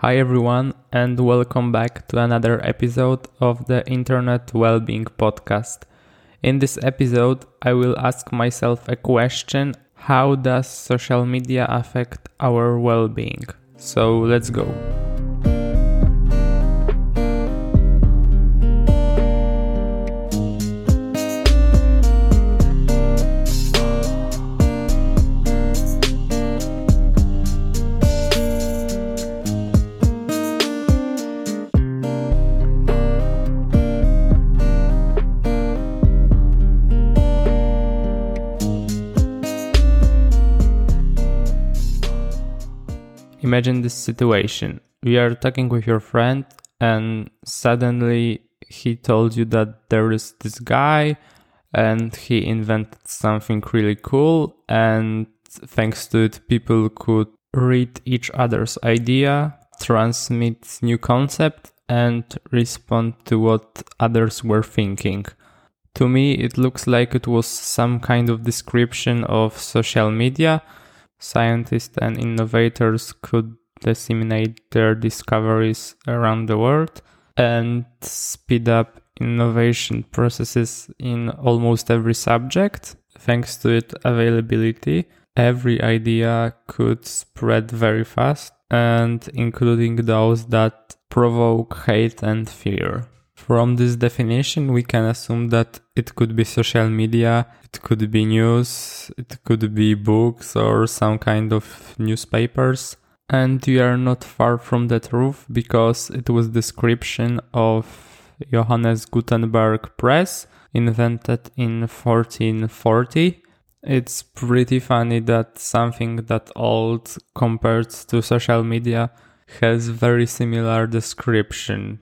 Hi everyone, and welcome back to another episode of the Internet Wellbeing Podcast. In this episode, I will ask myself a question How does social media affect our well being? So let's go. Imagine this situation. We are talking with your friend, and suddenly he told you that there is this guy and he invented something really cool. And thanks to it, people could read each other's idea, transmit new concept, and respond to what others were thinking. To me, it looks like it was some kind of description of social media scientists and innovators could disseminate their discoveries around the world and speed up innovation processes in almost every subject. Thanks to its availability, every idea could spread very fast, and including those that provoke hate and fear. From this definition, we can assume that it could be social media, it could be news, it could be books or some kind of newspapers. And we are not far from the truth because it was description of Johannes Gutenberg press invented in 1440. It's pretty funny that something that old compared to social media has very similar description.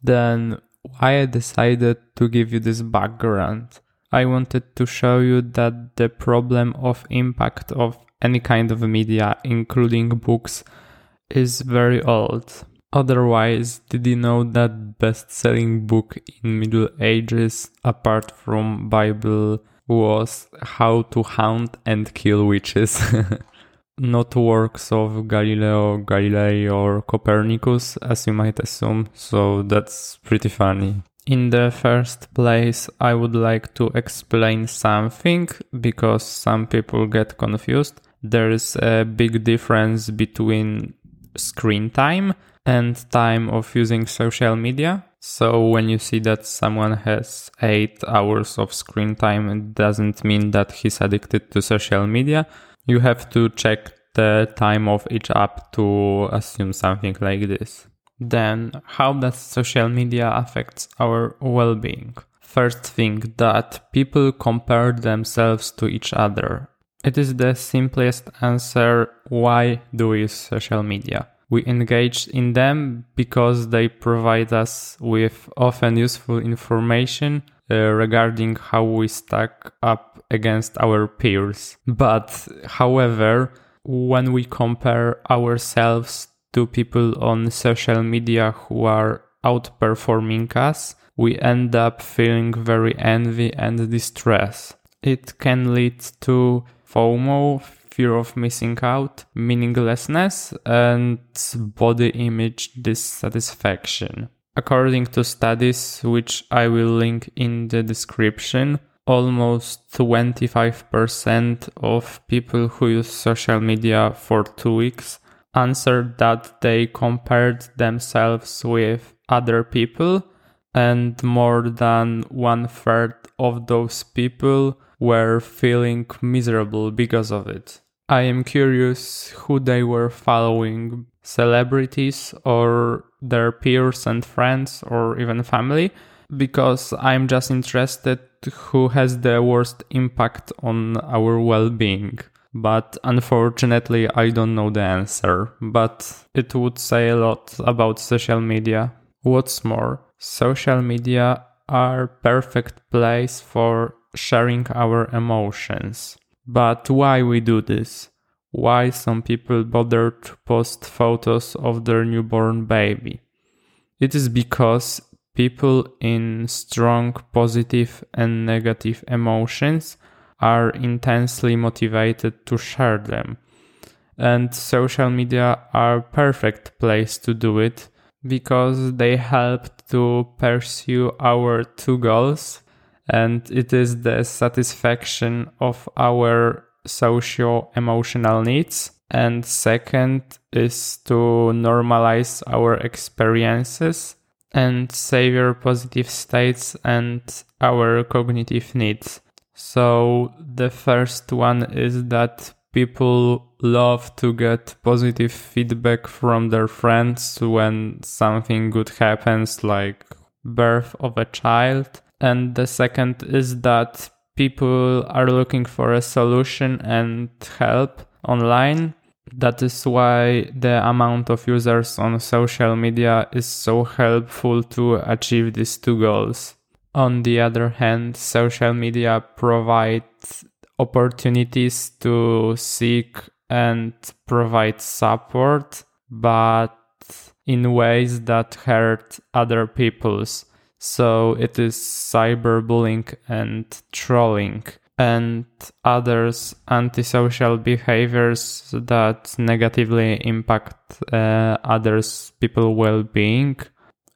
Then why I decided to give you this background. I wanted to show you that the problem of impact of any kind of media, including books, is very old. Otherwise, did you know that best-selling book in Middle Ages, apart from Bible, was How to Hunt and Kill Witches? not works of Galileo Galilei or Copernicus, as you might assume, so that's pretty funny. In the first place, I would like to explain something because some people get confused. There is a big difference between screen time and time of using social media. So when you see that someone has 8 hours of screen time, it doesn't mean that he's addicted to social media you have to check the time of each app to assume something like this. Then, how does social media affect our well-being? First thing that people compare themselves to each other. It is the simplest answer why do we use social media? We engage in them because they provide us with often useful information Uh, regarding how we stack up against our peers. But, however, when we compare ourselves to people on social media who are outperforming us, we end up feeling very envy and distress. It can lead to FOMO, fear of missing out, meaninglessness, and body image dissatisfaction. According to studies, which I will link in the description, almost 25% of people who use social media for two weeks answered that they compared themselves with other people, and more than one third of those people were feeling miserable because of it. I am curious who they were following celebrities or their peers and friends or even family because I'm just interested who has the worst impact on our well-being. But unfortunately, I don't know the answer, but it would say a lot about social media. What's more, social media are perfect place for sharing our emotions. But why we do this? Why some people bother to post photos of their newborn baby? It is because people in strong positive and negative emotions are intensely motivated to share them. and social media are perfect place to do it because they help to pursue our two goals and it is the satisfaction of our socio emotional needs and second is to normalize our experiences and savor positive states and our cognitive needs. So the first one is that people love to get positive feedback from their friends when something good happens like birth of a child. And the second is that people are looking for a solution and help online that is why the amount of users on social media is so helpful to achieve these two goals on the other hand social media provides opportunities to seek and provide support, but in ways that hurt other people's. So it is cyberbullying and trolling and others antisocial behaviors that negatively impact uh, others people well-being.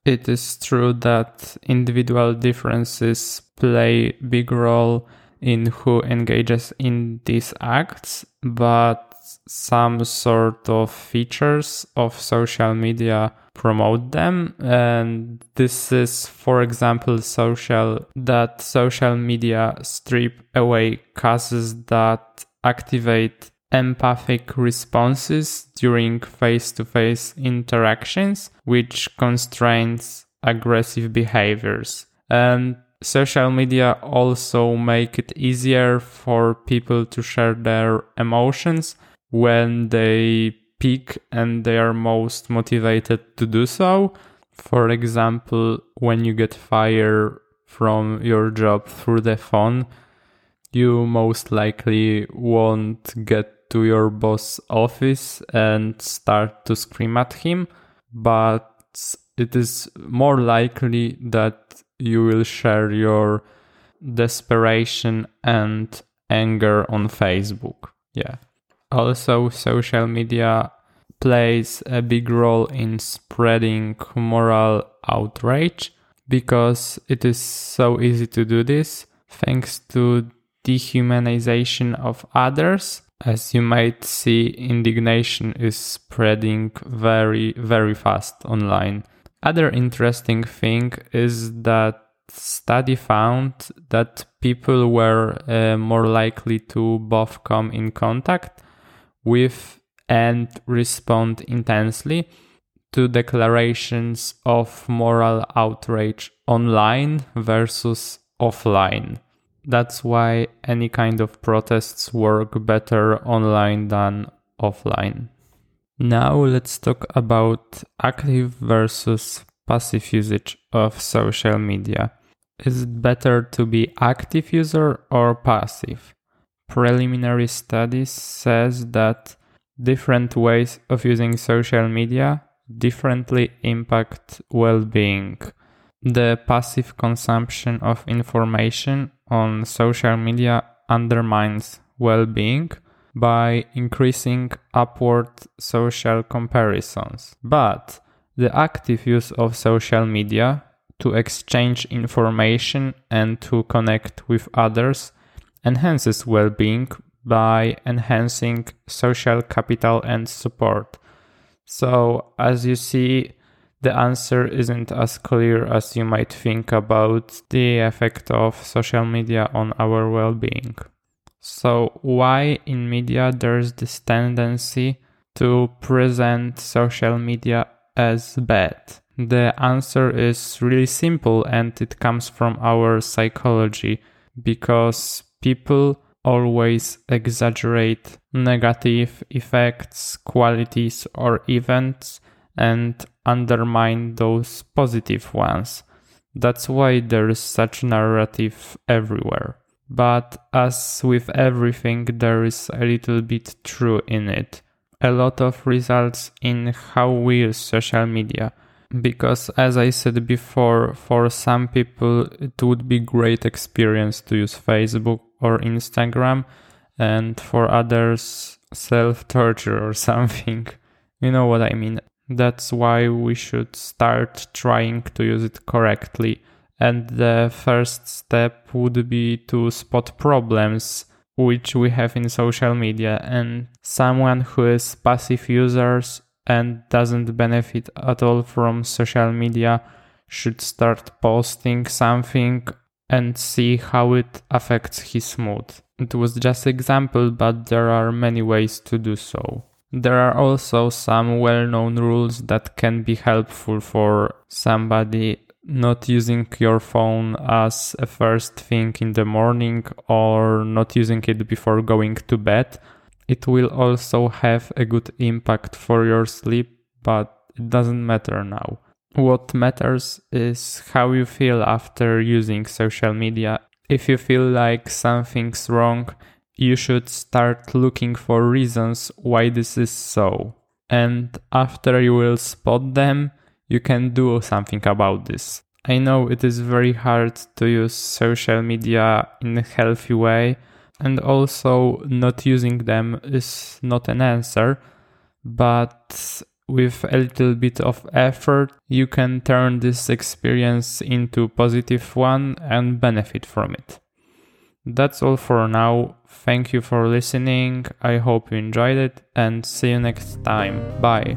It is true that individual differences play big role in who engages in these acts, but some sort of features of social media promote them. And this is for example social that social media strip away causes that activate empathic responses during face-to-face interactions which constrains aggressive behaviors. And social media also make it easier for people to share their emotions when they peak and they are most motivated to do so. For example, when you get fired from your job through the phone, you most likely won't get to your boss office and start to scream at him, but it is more likely that you will share your desperation and anger on Facebook. Yeah. Also, social media plays a big role in spreading moral outrage because it is so easy to do this thanks to dehumanization of others. As you might see, indignation is spreading very, very fast online. Other interesting thing is that study found that people were uh, more likely to both come in contact with and respond intensely to declarations of moral outrage online versus offline. That's why any kind of protests work better online than offline. Now let's talk about active versus passive usage of social media. Is it better to be active user or passive? Preliminary studies says that different ways of using social media differently impact well-being. The passive consumption of information on social media undermines well-being by increasing upward social comparisons. But the active use of social media to exchange information and to connect with others enhances well being by enhancing social capital and support. So, as you see, the answer isn't as clear as you might think about the effect of social media on our well being. So, why in media there's this tendency to present social media as bad? The answer is really simple and it comes from our psychology because people always exaggerate negative effects, qualities, or events and undermine those positive ones. That's why there is such narrative everywhere. But as with everything, there is a little bit true in it. A lot of results in how we use social media. Because as I said before, for some people it would be great experience to use Facebook or Instagram, and for others self torture or something. You know what I mean. That's why we should start trying to use it correctly. And the first step would be to spot problems which we have in social media and someone who is passive users and doesn't benefit at all from social media should start posting something and see how it affects his mood. It was just example, but there are many ways to do so. There are also some well-known rules that can be helpful for somebody not using your phone as a first thing in the morning or not using it before going to bed. It will also have a good impact for your sleep, but it doesn't matter now. What matters is how you feel after using social media. If you feel like something's wrong, you should start looking for reasons why this is so. And after you will spot them, you can do something about this. I know it is very hard to use social media in a healthy way, and also not using them is not an answer, but with a little bit of effort, you can turn this experience into positive one and benefit from it. That's all for now. Thank you for listening. I hope you enjoyed it and see you next time. Bye.